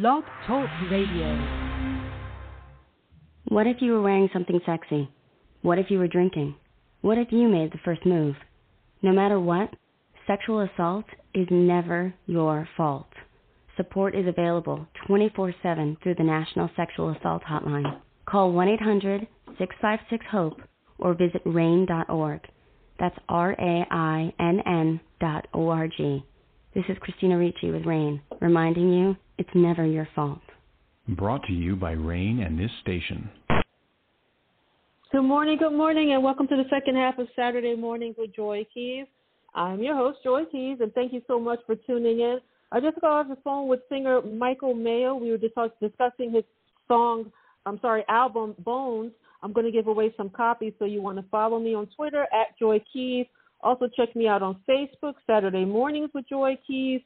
Blog Talk Radio. What if you were wearing something sexy? What if you were drinking? What if you made the first move? No matter what, sexual assault is never your fault. Support is available 24 7 through the National Sexual Assault Hotline. Call 1 800 656 HOPE or visit RAINN.org. That's R A I N N dot O R G. This is Christina Ricci with RAINN, reminding you it's never your fault. Brought to you by RAINN and this station. Good morning, good morning, and welcome to the second half of Saturday Mornings with Joy Keys. I'm your host, Joy Keys, and thank you so much for tuning in. I just got off the phone with singer Michael Mayo. We were just discussing his song, I'm sorry, album Bones. I'm going to give away some copies, so you want to follow me on Twitter at Joy Keys. Also, check me out on Facebook, Saturday Mornings with Joy Keys,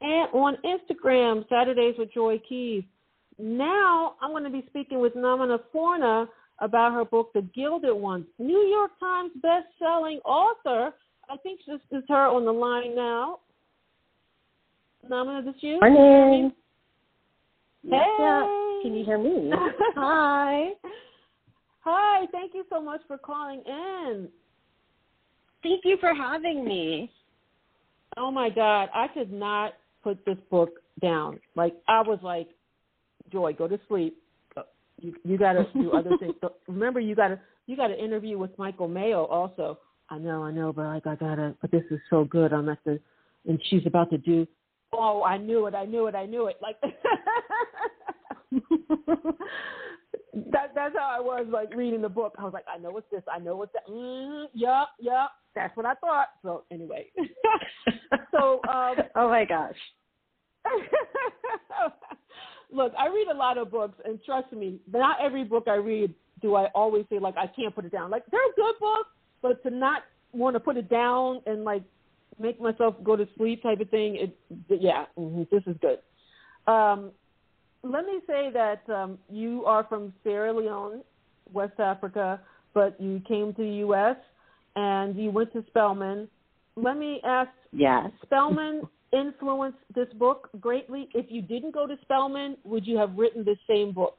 and on Instagram, Saturdays with Joy Keys. Now, I'm going to be speaking with Namina Forna about her book, The Gilded Ones. New York Times best-selling author. I think this is her on the line now. Namina, this you? Morning. Hey. Can you hear me? Hi. Hi. Thank you so much for calling in. Thank you for having me. Oh my God, I could not put this book down. Like I was like, Joy, go to sleep. Uh, you you got to do other things. So remember, you got to you got to interview with Michael Mayo also. I know, I know, but like I gotta. But this is so good. I'm at the, and she's about to do. Oh, I knew it. I knew it. I knew it. Like that. That's how I was like reading the book. I was like, I know what's this. I know what's that. Mm, yep, yep. That's what I thought. So anyway. so. um Oh my gosh. Look, I read a lot of books, and trust me, not every book I read do I always say like I can't put it down. Like they're good books, but to not want to put it down and like make myself go to sleep type of thing, it yeah, mm-hmm, this is good. Um, let me say that um, you are from Sierra Leone, West Africa, but you came to the U.S. and you went to Spelman. Let me ask, Yes. Spelman influenced this book greatly? If you didn't go to Spelman, would you have written the same book?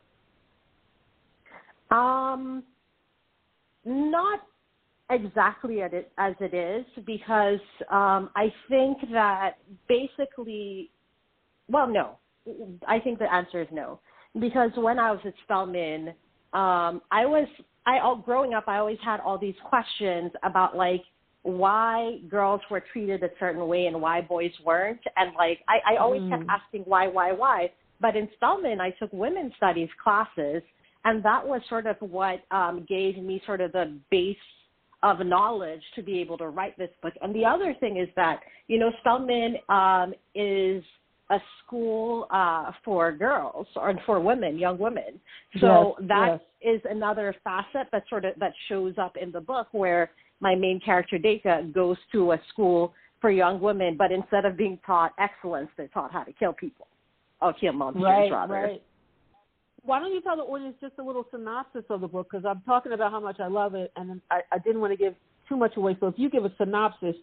Um, not exactly as it, as it is because um, I think that basically, well, no, I think the answer is no because when I was at Spelman, um, I was I all growing up, I always had all these questions about like why girls were treated a certain way and why boys weren't, and like I, I always Mm. kept asking why, why, why. But in Spelman, I took women's studies classes, and that was sort of what um, gave me sort of the base of knowledge to be able to write this book. And the other thing is that you know Spelman um, is a school uh, for girls or for women, young women. So Yes, that is another facet that sort of that shows up in the book where my main character Deka goes to a school for young women, but instead of being taught excellence, they're taught how to kill people. Or kill monsters right, rather. right. Why don't you tell the audience just a little synopsis of the book? Because I'm talking about how much I love it, and I, I didn't want to give too much away. So if you give a synopsis,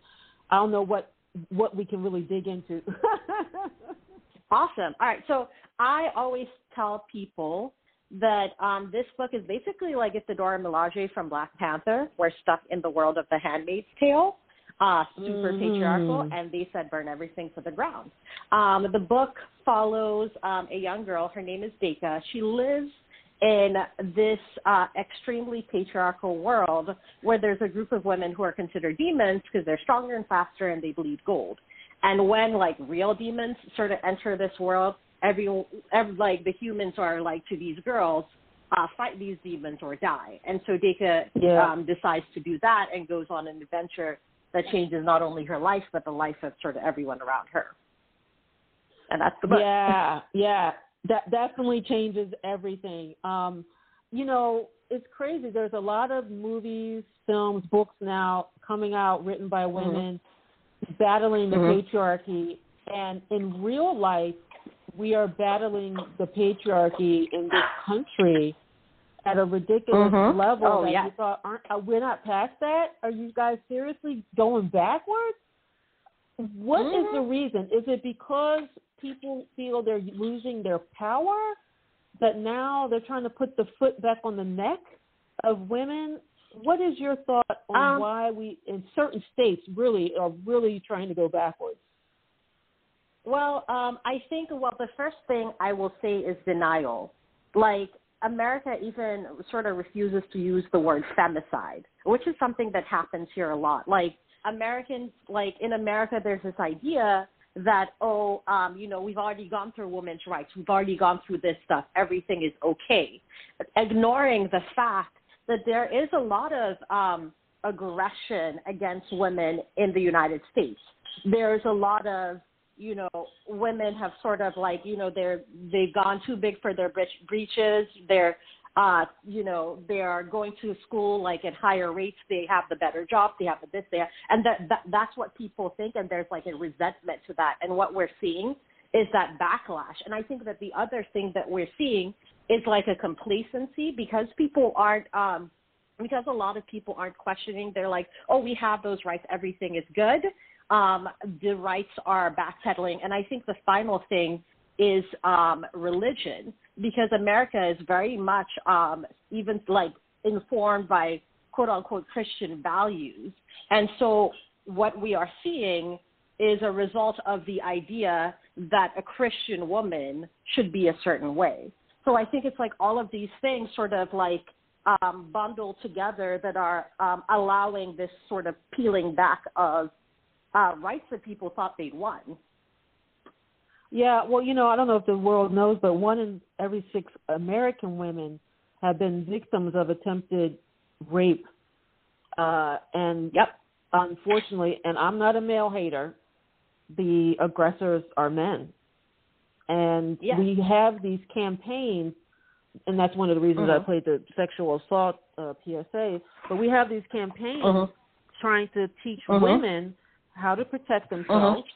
I'll know what what we can really dig into. Awesome. All right. So I always tell people that um, this book is basically like if the Dora Milaje from Black Panther were stuck in the world of The Handmaid's Tale, uh, super Mhm. patriarchal, and they said burn everything to the ground. Um, the book follows um, a young girl. Her name is Deka. She lives in this uh, extremely patriarchal world where there's a group of women who are considered demons because they're stronger and faster and they bleed gold. And when like real demons sort of enter this world, every, every like the humans are like to these girls, uh, fight these demons or die. And so Deka Yeah. um, decides to do that and goes on an adventure that changes not only her life but the life of sort of everyone around her. and that's the book. Yeah, yeah, that definitely changes everything. Um, you know, it's crazy. There's a lot of movies, films, books now coming out written by Mm-hmm. women battling the Mhm. patriarchy, and in real life, we are battling the patriarchy in this country at a ridiculous Mhm. level Oh, that yeah. you thought, aren't uh, we're not past that? Are you guys seriously going backwards? What is Mhm. the reason? Is it because people feel they're losing their power? but now they're trying to put the foot back on the neck of women? What is your thought on Um, why we, in certain states, really are really trying to go backwards? Well, um, I think well the first thing I will say is denial. Like America even sort of refuses to use the word femicide, which is something that happens here a lot. Like Americans, like in America, there's this idea that oh, um, you know, we've already gone through women's rights, we've already gone through this stuff, everything is okay, ignoring the fact that there is a lot of um, aggression against women in the United States. There's a lot of you know, women have sort of like, you know, they're they've gone too big for their breech- breeches. They're, uh, you know, they are going to school like at higher rates. They have the better jobs. They have the this there, and that, that that's what people think. And there's like a resentment to that. And what we're seeing is that backlash. And I think that the other thing that we're seeing is like a complacency because people aren't. um because a lot of people aren't questioning, they're like, "Oh, we have those rights. Everything is good." um, the rights are backpedaling. And I think the final thing is um, religion, because America is very much um, even like informed by quote unquote Christian values. And so what we are seeing is a result of the idea that a Christian woman should be a certain way. So I think it's like all of these things sort of like um, bundled together that are um, allowing this sort of peeling back of uh, rights that people thought they'd won. Yeah, well, you know, I don't know if the world knows, but one in every six American women have been victims of attempted rape. Uh, and yep, unfortunately, and I'm not a male hater, the aggressors are men. And Yes. we have these campaigns, and that's one of the reasons I Mhm. played the sexual assault uh, PSA. But we have these campaigns Mhm. trying to teach Mhm. women how to protect themselves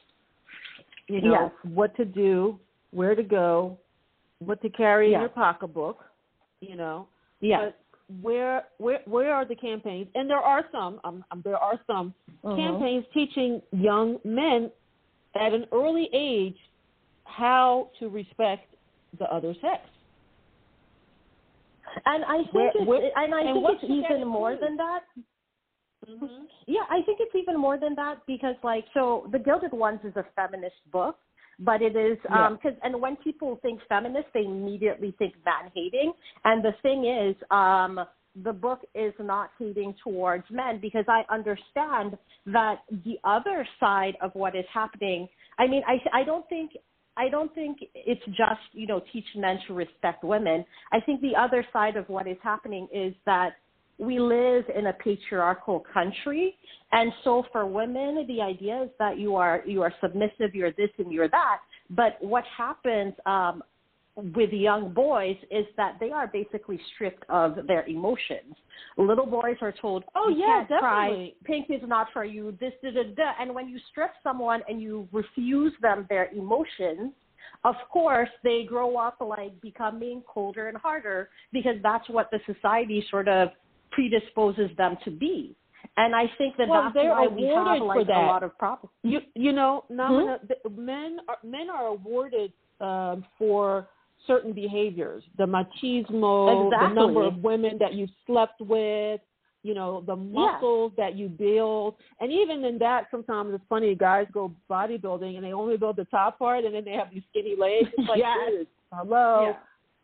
you know Yes. what to do, where to go, what to carry in your pocketbook, you know. Yes. But where where where are the campaigns? And there are some. Um, um, there are some Mhm. campaigns teaching young men at an early age how to respect the other sex. And I think Where- it's, where- and I and think what's it's even more than that. Mm-hmm. Yeah, I think it's even more than that because, like, so The Gilded Ones is a feminist book, but it is Yeah. um because and when people think feminist, they immediately think man hating, and the thing is, um, the book is not hating towards men because I understand that the other side of what is happening. I mean, I I don't think I don't think it's just, you know, teach men to respect women. I think the other side of what is happening is that we live in a patriarchal country and so for women the idea is that you are you are submissive you're this and you're that but what happens um with young boys is that they are basically stripped of their emotions. Little boys are told, Oh, yeah, can't cry, definitely. pink is not for you, this, da, da, da. And when you strip someone and you refuse them their emotions, of course they grow up like becoming colder and harder because that's what the society sort of predisposes them to be. And I think that Well, that's why we have like a lot of problems. You you know, nomina- Hmm? the- men are men are awarded um, for certain behaviors, the machismo, the number of women that you slept with, you know, the muscles that you build, and even in that, sometimes it's funny. Guys go bodybuilding and they only build the top part, and then they have these skinny legs. It's like, Yes. hello, Yeah.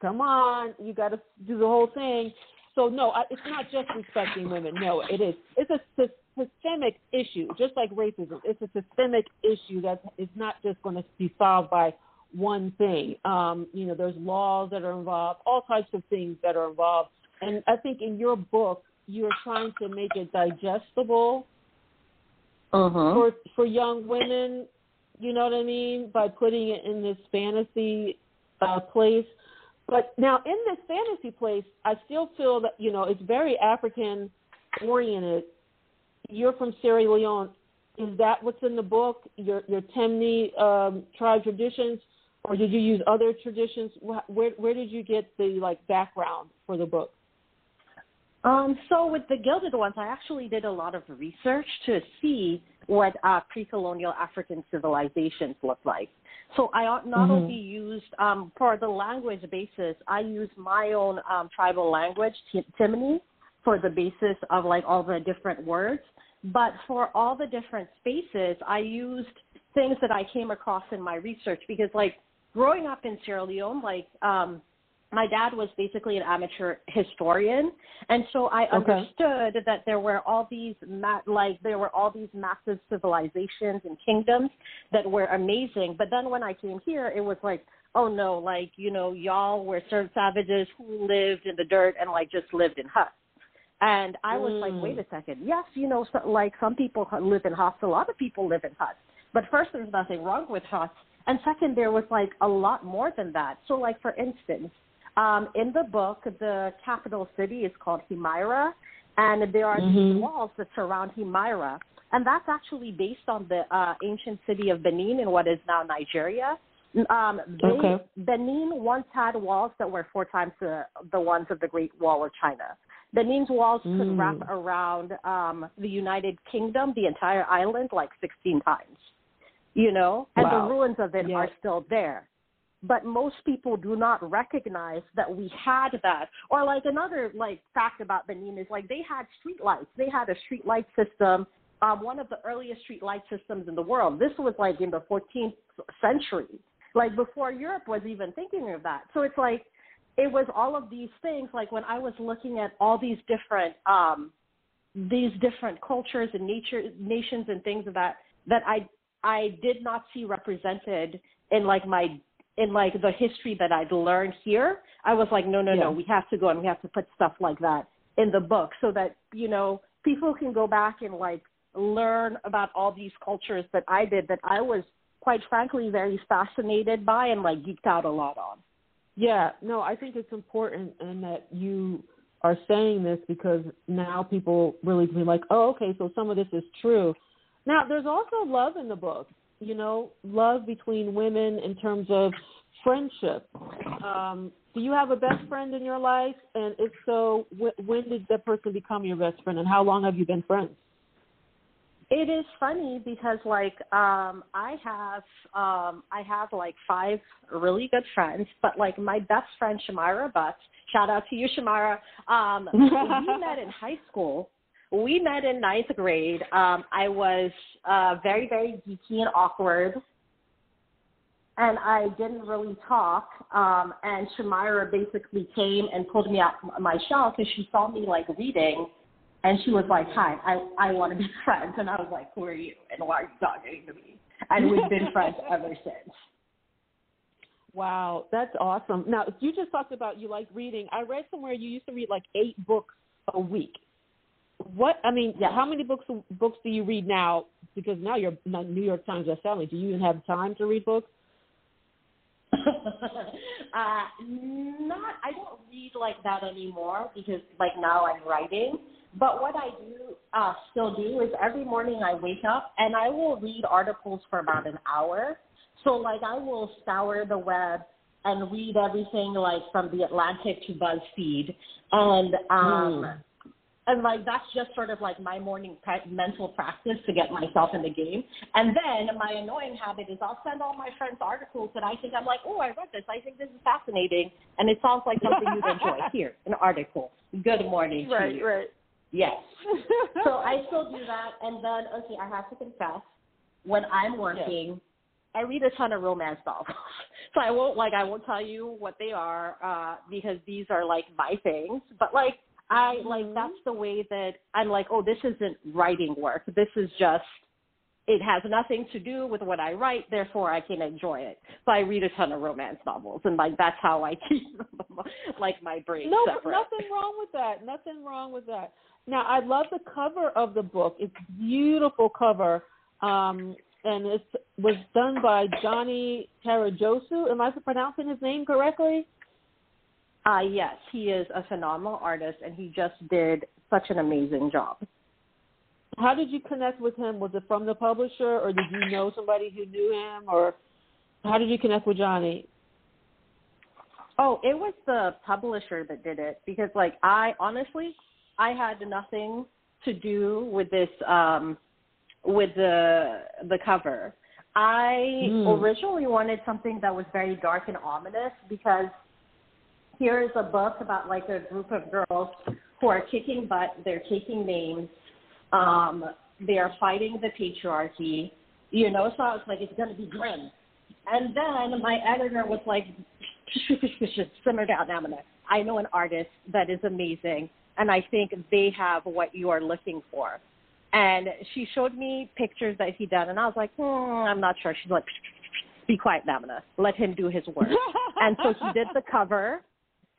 come on, you got to do the whole thing. So no, I, it's not just respecting women. No, it is. It's a sy- systemic issue, just like racism. It's a systemic issue that is not just going to be solved by one thing. Um, you know, there's laws that are involved, all types of things that are involved. And I think in your book, you're trying to make it digestible Uh-huh. for for young women You know what I mean? By putting it in this fantasy uh, place. But now in this fantasy place, I still feel that you know it's very African oriented. You're from Sierra Leone. Is that what's in the book? Your your Temne um, tribe traditions, or did you use other traditions? Where where did you get the like background for the book? Um, so with the Gilded Ones, I actually did a lot of research to see what uh, pre-colonial African civilizations look like. So I not mm-hmm. only used um, for the language basis, I used my own um, tribal language, Temne, for the basis of like all the different words. But for all the different spaces, I used things that I came across in my research because like growing up in Sierra Leone, like um, my dad was basically an amateur historian and so i okay. understood that there were all these ma- like there were all these massive civilizations and kingdoms that were amazing. But then when i came here it was like oh no like you know y'all were certain savages who lived in the dirt and like just lived in huts. And i was mm. like wait a second. Yes you know so, like some people live in huts. A lot of people live in huts. But first there's nothing wrong with huts. And second there was like a lot more than that. So like for instance um, in the book, the capital city is called Hemaira, and there are mm-hmm. these walls that surround Hemaira. And that's actually based on the uh, ancient city of Benin in what is now Nigeria. Um, they, okay. Benin once had walls that were four times the, the ones of the Great Wall of China. Benin's walls mm. could wrap around um, the United Kingdom, the entire island, like 16 times. You know, and wow. the ruins of it are still there but most people do not recognize that we had that. Or like another like fact about Benin is like they had street lights. They had a street light system, um, one of the earliest street light systems in the world. This was like in the 14th century, like before Europe was even thinking of that. So it's like it was all of these things. Like when I was looking at all these different um, these different cultures and nature nations and things of that that I I did not see represented in like my in like the history that I'd learned here, I was like, no, no, yeah. no, we have to go and we have to put stuff like that in the book so that, you know, people can go back and like learn about all these cultures that I did that I was quite frankly very fascinated by and like geeked out a lot on. Yeah, no, I think it's important and that you are saying this because now people really be like, oh, okay, so some of this is true. Now, there's also love in the book you know, love between women in terms of friendship. Um, do you have a best friend in your life? And if so, wh- when did that person become your best friend, and how long have you been friends? It is funny because like um I have um I have like five really good friends, but like my best friend Shamira Butts, shout out to you Shamira. Um we met in high school we met in ninth grade. Um, I was uh, very, very geeky and awkward, and I didn't really talk. Um, and Shamira basically came and pulled me out my shell because she saw me like reading, and she was like, "Hi, I I want to be friends." And I was like, "Who are you? And why are you talking to me?" And we've been friends ever since. Wow, that's awesome. Now, you just talked about you like reading. I read somewhere you used to read like eight books a week what I mean, yeah. how many books books do you read now? Because now you're New York Times bestselling. Do you even have time to read books? uh, not. I don't read like that anymore because like now I'm writing. But what I do uh, still do is every morning I wake up and I will read articles for about an hour. So like I will scour the web and read everything like from the Atlantic to BuzzFeed and um mm and like that's just sort of like my morning pre- mental practice to get myself in the game. And then my annoying habit is I'll send all my friends articles that I think I'm like, oh, I read this. I think this is fascinating, and it sounds like something you'd enjoy. Here, an article. Good morning. Right, to you. right. Yes. so I still do that, and then okay, I have to confess, when I'm working. I read a ton of romance novels. so I won't like I won't tell you what they are uh because these are like my things. But like I like mm-hmm. that's the way that I'm like, oh, this isn't writing work. This is just it has nothing to do with what I write, therefore I can enjoy it. So I read a ton of romance novels, and like that's how I keep like my brain no, separate. nothing wrong with that. Nothing wrong with that. Now I love the cover of the book. It's beautiful cover, um, and it was done by Johnny Tarajosu. Am I pronouncing his name correctly? Uh, yes, he is a phenomenal artist, and he just did such an amazing job. How did you connect with him? Was it from the publisher, or did you know somebody who knew him, or how did you connect with Johnny? Oh, it was the publisher that did it because, like, I honestly, I had nothing to do with this, um, with the the cover. I Mm. originally wanted something that was very dark and ominous because here is a book about like a group of girls who are kicking butt. They're taking names. Um, they are fighting the patriarchy. You know, so I was like, it's going to be grim. And then my editor was like, simmer down, Amina. I know an artist that is amazing, and I think they have what you are looking for. And she showed me pictures that he done, and I was like, hmm, I'm not sure. She's like, be quiet, Amina. Let him do his work. and so he did the cover,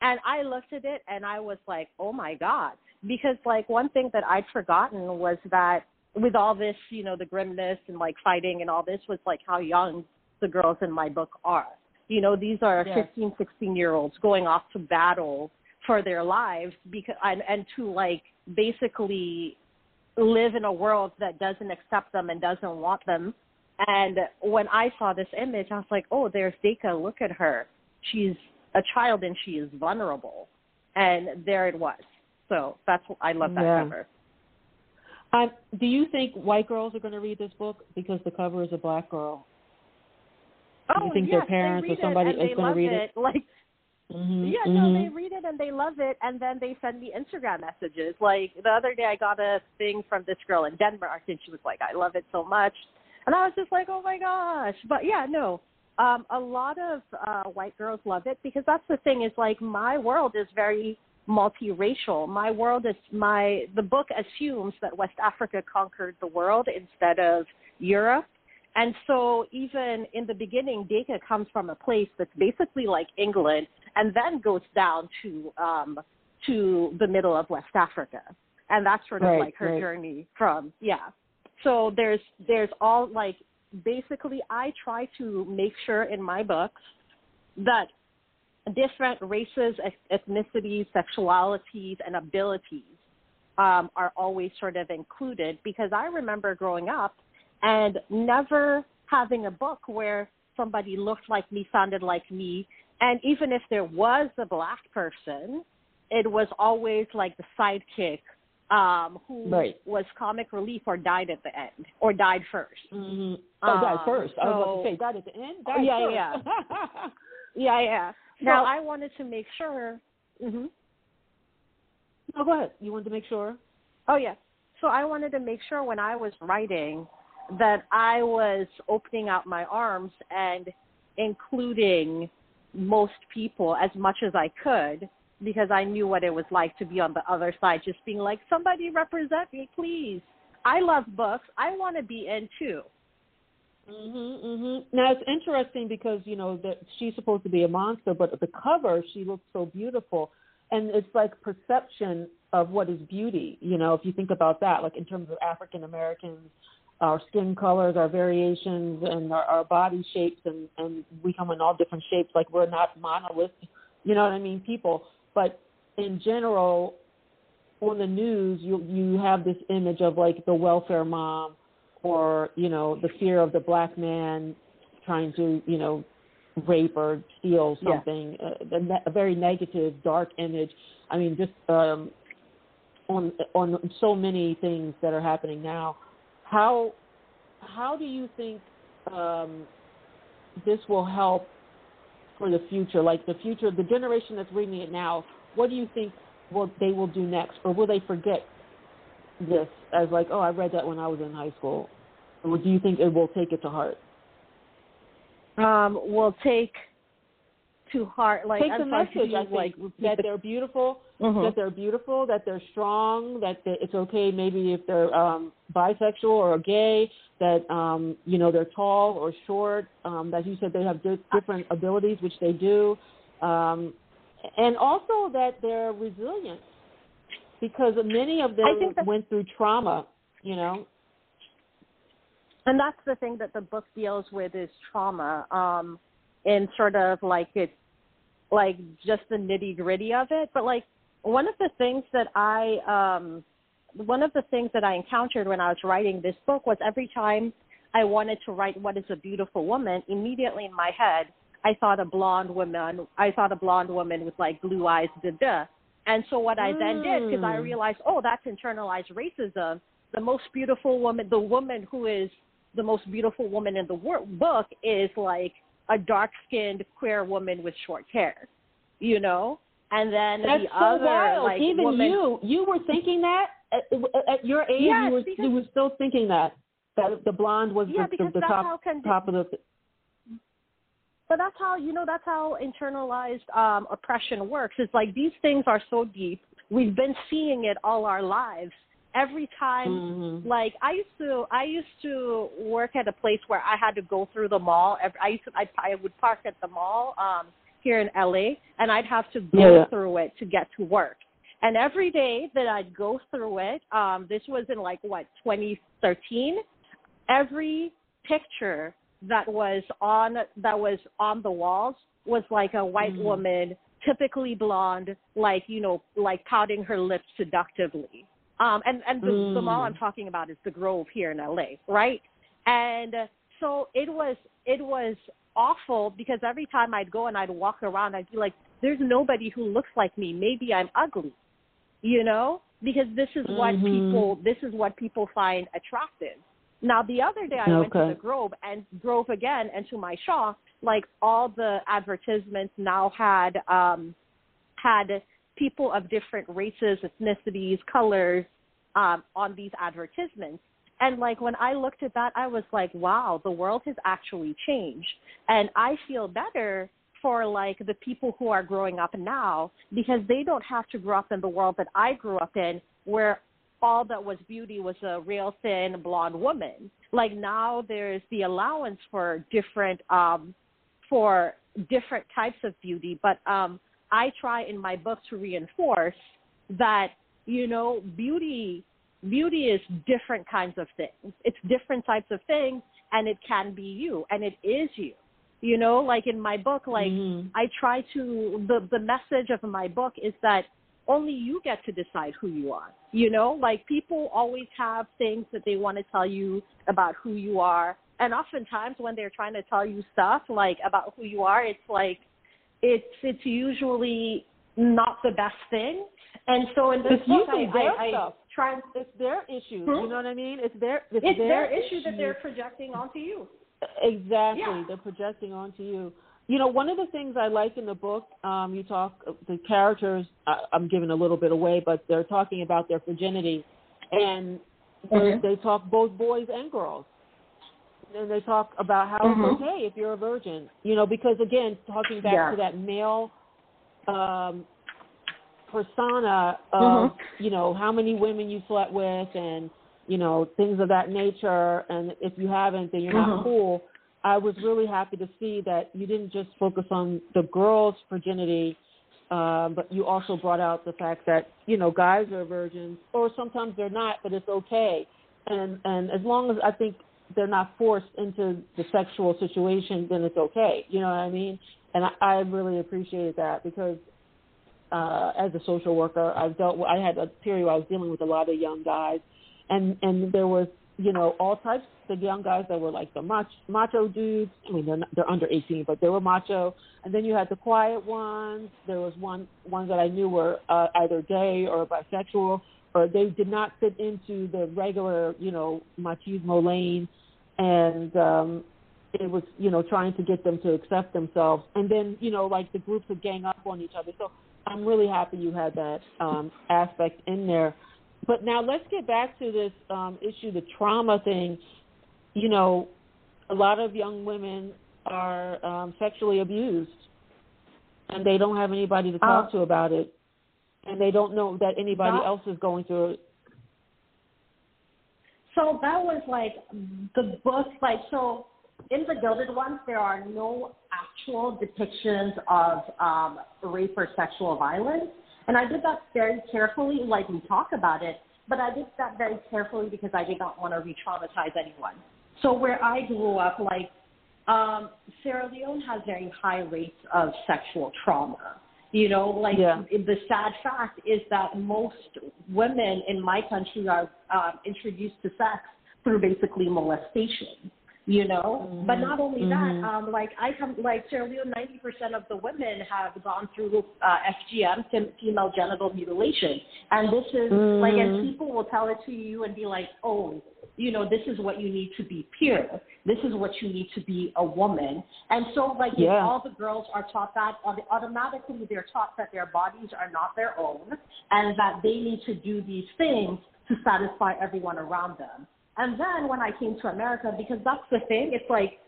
and I looked at it, and I was like, oh my god, because like one thing that I'd forgotten was that with all this, you know, the grimness and like fighting and all this was like how young the girls in my book are. You know, these are Yes. 15, 16 year olds going off to battle for their lives because and, and to like basically live in a world that doesn't accept them and doesn't want them. And when I saw this image, I was like, "Oh, there's Deka. Look at her. She's a child and she is vulnerable." And there it was. So that's I love that Yeah. cover. Um, do you think white girls are going to read this book because the cover is a black girl? Do Oh, you think yes, their they parents or it somebody is going love to read it? Like Mm-hmm. Yeah, no, they read it and they love it, and then they send me Instagram messages. Like the other day, I got a thing from this girl in Denmark, and she was like, "I love it so much," and I was just like, "Oh my gosh!" But yeah, no, um, a lot of uh, white girls love it because that's the thing is like my world is very multiracial. My world is my the book assumes that West Africa conquered the world instead of Europe. And so even in the beginning, Deka comes from a place that's basically like England and then goes down to um to the middle of West Africa. And that's sort of Right, like her right. journey from yeah. So there's there's all like basically I try to make sure in my books that different races, ethnicities, sexualities, and abilities um, are always sort of included. Because I remember growing up and never having a book where somebody looked like me, sounded like me, and even if there was a black person, it was always like the sidekick um, who Right. was comic relief or died at the end or died 1st Mm-hmm. Oh, died Um, first. I was about so- to say died at the end. Died yeah, first. yeah. Yeah, yeah. So Now- I wanted to make sure. hmm no, go ahead. You wanted to make sure. Oh yeah. So I wanted to make sure when I was writing that I was opening out my arms and including most people as much as I could because I knew what it was like to be on the other side, just being like, somebody represent me, please. I love books. I want to be in too. Mhm, mhm. Now it's interesting because you know that she's supposed to be a monster, but the cover she looks so beautiful, and it's like perception of what is beauty. You know, if you think about that, like in terms of African Americans, our skin colors, our variations, and our, our body shapes, and and we come in all different shapes. Like we're not monolithic. You know what I mean? People, but in general, on the news, you you have this image of like the welfare mom or you know the fear of the black man trying to you know rape or steal something. Uh, a, a very negative dark image. I mean just um on on so many things that are happening now. How how do you think um this will help for the future like the future the generation that's reading it now what do you think will they will do next or will they forget this as like, oh, I read that when I was in high school? Or do you think it will take it to heart? Um, will take to heart like take I'm the message, I think, like that the- they're beautiful, Mhm. that they're beautiful, that they're strong, that they, it's okay maybe if they're um, bisexual or gay, that um, you know they're tall or short, um, that you said they have di- different abilities, which they do, um, and also that they're resilient because many of them went through trauma. You know, and that's the thing that the book deals with is trauma um in sort of like it like just the nitty gritty of it. But like one of the things that i um one of the things that i encountered when i was writing this book was every time i wanted to write what is a beautiful woman immediately in my head i thought a blonde woman i thought a blonde woman with like blue eyes da da and so what i then did because i Mm. realized oh that's internalized racism. The most beautiful woman the woman who is the most beautiful woman in the wor- book is like a dark skinned queer woman with short hair you know and then That's the so other wild. like Even woman you, you were thinking that at, at your age. Yes, you were because- you were still thinking that that the blonde was Yeah, the, because the, the top top of the. but that's how you know that's how internalized um oppression works it's like these things are so deep we've been seeing it all our lives every time Mhm. like i used to i used to work at a place where i had to go through the mall i used to i, I would park at the mall um here in la and i'd have to go Yeah, through it to get to work and every day that i'd go through it um this was in like what 2013 every picture that was on that was on the walls was like a white Mhm. woman typically blonde like you know like pouting her lips seductively um and and the, the mall Mm. i'm talking about is the grove here in la right? And uh, so it was it was awful because every time i'd go and i'd walk around i'd be like there's nobody who looks like me. Maybe i'm ugly you know? Because this is what Mhm. people this is what people find attractive. Now the other day I went to the Grove and drove again, and to my shock, like all the advertisements now had um, had people of different races, ethnicities, colors um, on these advertisements. And like when I looked at that, I was like, wow, the world has actually changed, and I feel better for like the people who are growing up now because they don't have to grow up in the world that I grew up in, where all that was beauty was a real thin blonde woman. Like now there's the allowance for different um for different types of beauty, but um I try in my book to reinforce that you know beauty beauty is different kinds of things. It's different types of things and it can be you and it is you. You know, like in my book like Mhm. I try to the the message of my book is that only you get to decide who you are. You know, like people always have things that they want to tell you about who you are. And oftentimes when they're trying to tell you stuff like about who you are, it's like it's it's usually not the best thing. And so in this book, I, their I, I try It's their issue. Hmm? You know what I mean? It's their it's, it's their, their issue that they're projecting onto you. Exactly. Yeah. They're projecting onto you. You know, one of the things I like in the book, um, you talk, the characters, I, I'm giving a little bit away, but they're talking about their virginity. And Mhm. they talk both boys and girls. And they talk about how Mhm. it's okay if you're a virgin. You know, because again, talking back Yeah. to that male um, persona of, Mhm. you know, how many women you slept with and, you know, things of that nature. And if you haven't, then you're not Mhm. cool. I was really happy to see that you didn't just focus on the girl's virginity, um, but you also brought out the fact that you know guys are virgins, or sometimes they're not, but it's okay. And and as long as I think they're not forced into the sexual situation, then it's okay. You know what I mean? And I, I really appreciated that because uh, as a social worker, I've dealt. With, I had a period where I was dealing with a lot of young guys, and and there was you know all types of young guys that were like the macho, macho dudes. I mean, they're not, they're under 18, but they were macho. And then you had the quiet ones. There was one ones that I knew were uh, either gay or bisexual, or they did not fit into the regular you know machismo lane, and um, it was you know trying to get them to accept themselves. And then you know like the groups would gang up on each other. So I'm really happy you had that um, aspect in there. But now let's get back to this um, issue, the trauma thing. You know, a lot of young women are um, sexually abused, and they don't have anybody to talk Uh, to about it, and they don't know that anybody that- else is going through it. So that was like the book, like so. In the Gilded Ones, there are no actual depictions of um, rape or sexual violence, and I did that very carefully. Like we talk about it, but I did that very carefully because I did not want to re-traumatize anyone. So where I grew up, like um, Sierra Leone has very high rates of sexual trauma. You know, like Yeah. the sad fact is that most women in my country are uh, introduced to sex through basically molestation. You know, but not only that, um, like I come, like Sierra Leone, ninety percent of the women have gone through uh, FGM, female genital mutilation, and this is like, and people will tell it to you and be like, oh, you know, this is what you need to be pure. This is what you need to be a woman. And so, like, if Yeah. all the girls are taught that, automatically they're taught that their bodies are not their own and that they need to do these things to satisfy everyone around them. And then when I came to America, because that's the thing, it's like,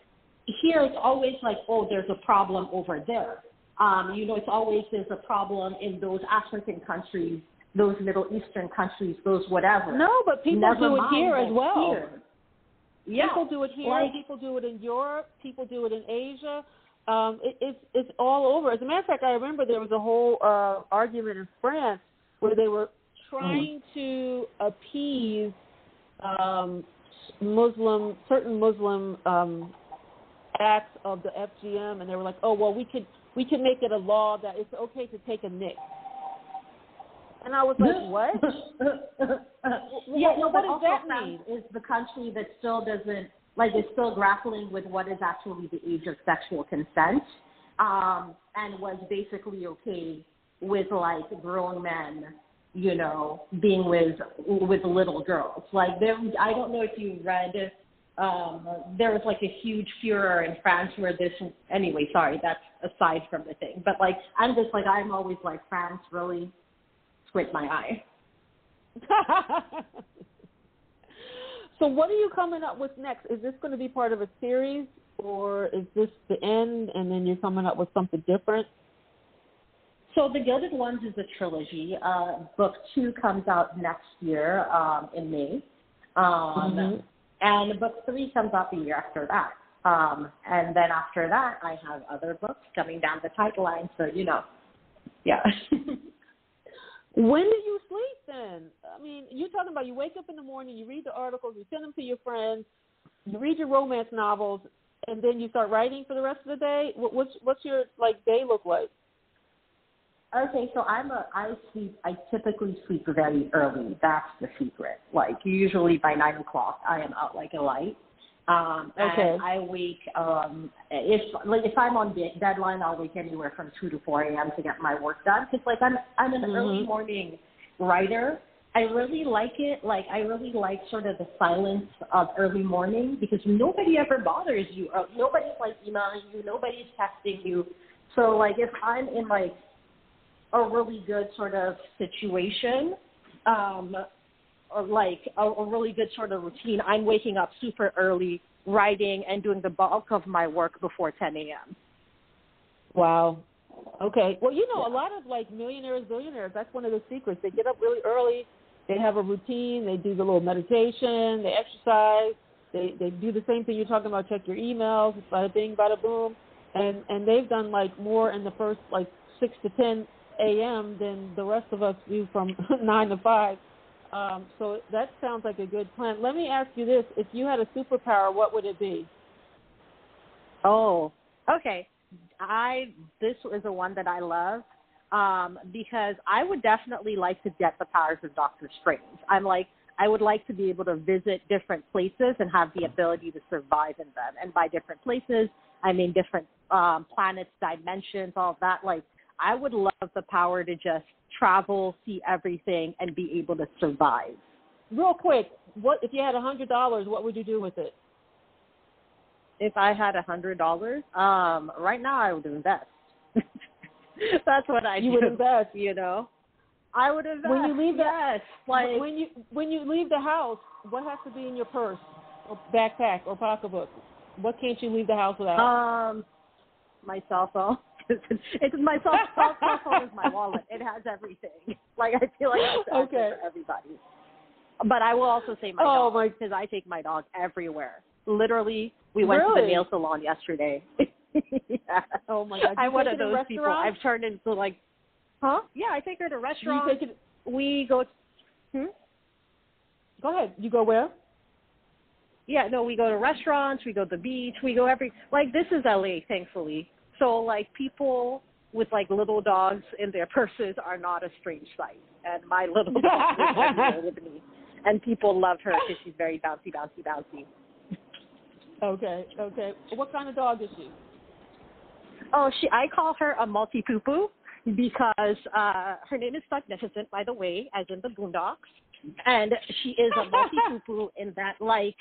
here it's always like, oh, there's a problem over there. Um, you know, it's always there's a problem in those African countries, those Middle Eastern countries, those whatever. No, but people Never do it here as well. here- Yeah, People do it here. Like, people do it in Europe. People do it in Asia. Um, it, it's it's all over. As a matter of fact, I remember there was a whole uh, argument in France where they were trying to appease um, Muslim certain Muslim um, acts of the FGM, and they were like, "Oh well, we could we can make it a law that it's okay to take a nick." And I was like, "What?" yeah, no, what does that mean? is the country that still doesn't like is still grappling with what is actually the age of sexual consent, um, and was basically okay with like grown men, you know, being with with little girls. Like there, I don't know if you read. Um, there was like a huge furor in France where this. Anyway, sorry, that's aside from the thing. But like, I'm just like I'm always like France really squint my eye. so what are you coming up with next? Is this going to be part of a series or is this the end and then you're coming up with something different? So The Gilded Ones is a trilogy. Uh, book two comes out next year um, in May. Um, Mhm. And book three comes out the year after that. Um, and then after that, I have other books coming down the pipeline. So, you know, yeah. When do you sleep then? I mean, you're talking about you wake up in the morning, you read the articles, you send them to your friends, you read your romance novels, and then you start writing for the rest of the day. What's what's your like day look like? Okay, so I'm a I sleep I typically sleep very early. That's the secret. Like usually by nine o'clock I am out like a light. Um Okay. and I wake um if like if I'm on de- deadline I'll wake anywhere from two to four AM to get my work done. Because like I'm I'm an early Mhm. morning writer. I really like it. Like I really like sort of the silence of early morning because nobody ever bothers you. Or nobody's like emailing you. Nobody's texting you. So like if I'm in like a really good sort of situation, um, or like a, a really good sort of routine. I'm waking up super early, writing and doing the bulk of my work before 10 a.m. Wow. Okay. Well, you know, a lot of like millionaires, billionaires, that's one of the secrets. They get up really early. They have a routine. They do the little meditation. They exercise. They they do the same thing you're talking about. Check your emails. Bada bing, bada boom. And and they've done like more in the first like six to ten a.m. than the rest of us do from nine to five. Um, so that sounds like a good plan. Let me ask you this: If you had a superpower, what would it be? Oh, okay. I this is a one that I love um, because I would definitely like to get the powers of Doctor Strange. I'm like I would like to be able to visit different places and have the ability to survive in them. And by different places, I mean different um, planets, dimensions, all that. Like I would love the power to just travel, see everything, and be able to survive. Real quick, what if you had a hundred dollars? What would you do with it? if I had a hundred dollars, um, right now I would invest. That's what I You do. would invest. You know, I would invest. When you leave the yes, like when you when you leave the house, what has to be in your purse, or backpack, or pocketbook? What can't you leave the house without? um, my cell phone. it's my cell, cell, cell phone is my wallet. It has everything. Like I feel like it's Okay. for everybody. But I will also say my Oh, dog my- because I take my dog everywhere. Literally, we went to the nail salon yesterday. yeah. Oh my God! I'm one of those people. I've turned into like, huh? Yeah, I take her to You restaurants. take it. we go. Hmm? Go ahead. You go where? Yeah, no, we go to restaurants, we go to the beach, we go every like this is LA, thankfully. So like people with like little dogs in their purses are not a strange sight. And my little dog is everywhere with me, and people love her because she's very bouncy, bouncy, bouncy. Okay, okay. What kind of dog is she? Oh, she. I call her a multi poo poo because uh, her name is Magnificent, by the way, as in the Boondocks, and she is a multi poo poo in that like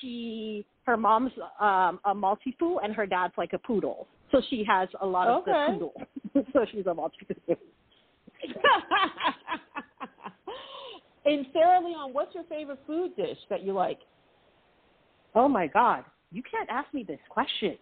she her mom's um a multi poo and her dad's like a poodle, so she has a lot of Okay. the poodle, so she's a multi and Sierra Leone, what's your favorite food dish that you like? Oh my God, you can't ask me this question.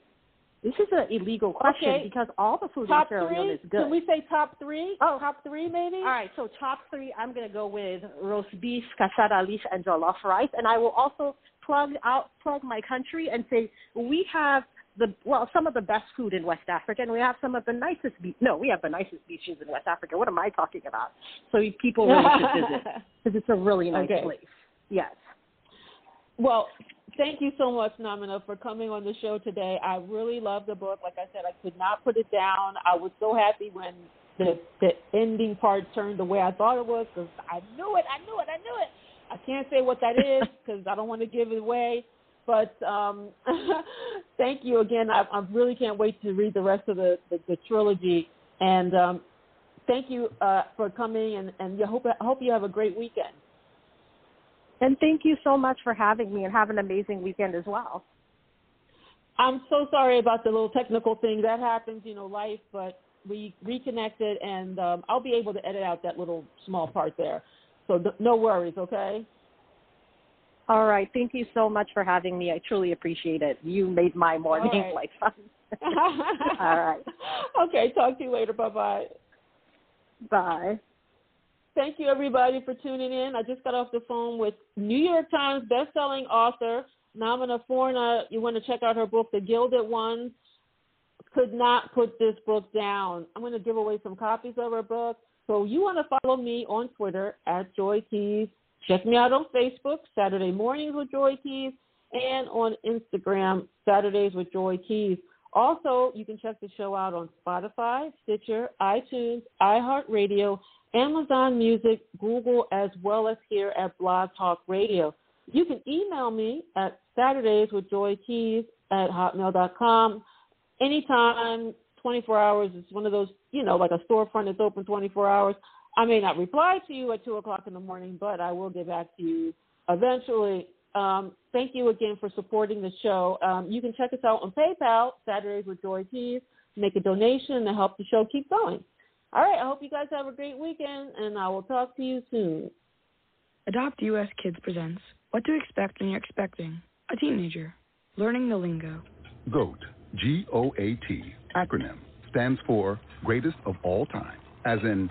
This is an illegal question Okay. because all the food Top in Sierra Leone is good. Can we say top three? Oh. top three maybe. All right, so top three, I'm going to go with roast beef, cassava leaf, and jollof rice. And I will also plug out, plug my country and say we have the, well, some of the best food in West Africa, and we have some of the nicest beach. No, we have the nicest beaches in West Africa. What am I talking about? So people really should visit because it's a really nice Okay. place. Yes. Well, thank you so much, Namina, for coming on the show today. I really love the book. Like I said, I could not put it down. I was so happy when the the ending part turned the way I thought it was because I knew it. I knew it. I knew it. I can't say what that is because I don't want to give it away. But um, thank you again. I, I really can't wait to read the rest of the, the, the trilogy. And um, thank you uh, for coming. And, and I hope I hope you have a great weekend. And thank you so much for having me and have an amazing weekend as well. I'm so sorry about the little technical thing that happens, you know, life, but we reconnected and um, I'll be able to edit out that little small part there. So th- no worries, okay? All right. Thank you so much for having me. I truly appreciate it. You made my morning All right. like fun. All right. Okay, talk to you later. Bye bye. Bye. Thank you, everybody, for tuning in. I just got off the phone with New York Times bestselling author Namina Forna. You want to check out her book, The Gilded Ones. Could not put this book down. I'm going to give away some copies of her book. So you want to follow me on Twitter at Joy Keys. Check me out on Facebook, Saturday Mornings with Joy Keys, and on Instagram, Saturdays with Joy Keys. Also, you can check the show out on Spotify, Stitcher, iTunes, iHeartRadio, Amazon Music, Google, as well as here at Blog Talk Radio. You can email me at Saturdays with Joy Keys at hotmail.com anytime, 24 hours. It's one of those, you know, like a storefront that's open 24 hours. I may not reply to you at 2 o'clock in the morning, but I will get back to you eventually. Um, thank you again for supporting the show. Um, you can check us out on PayPal, Saturdays with Joy Keys. Make a donation to help the show keep going. All right, I hope you guys have a great weekend, and I will talk to you soon. Adopt US Kids presents What to Expect When You're Expecting a Teenager. Learning the Lingo. GOAT, G O A T, acronym, stands for Greatest of All Time, as in